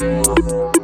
Música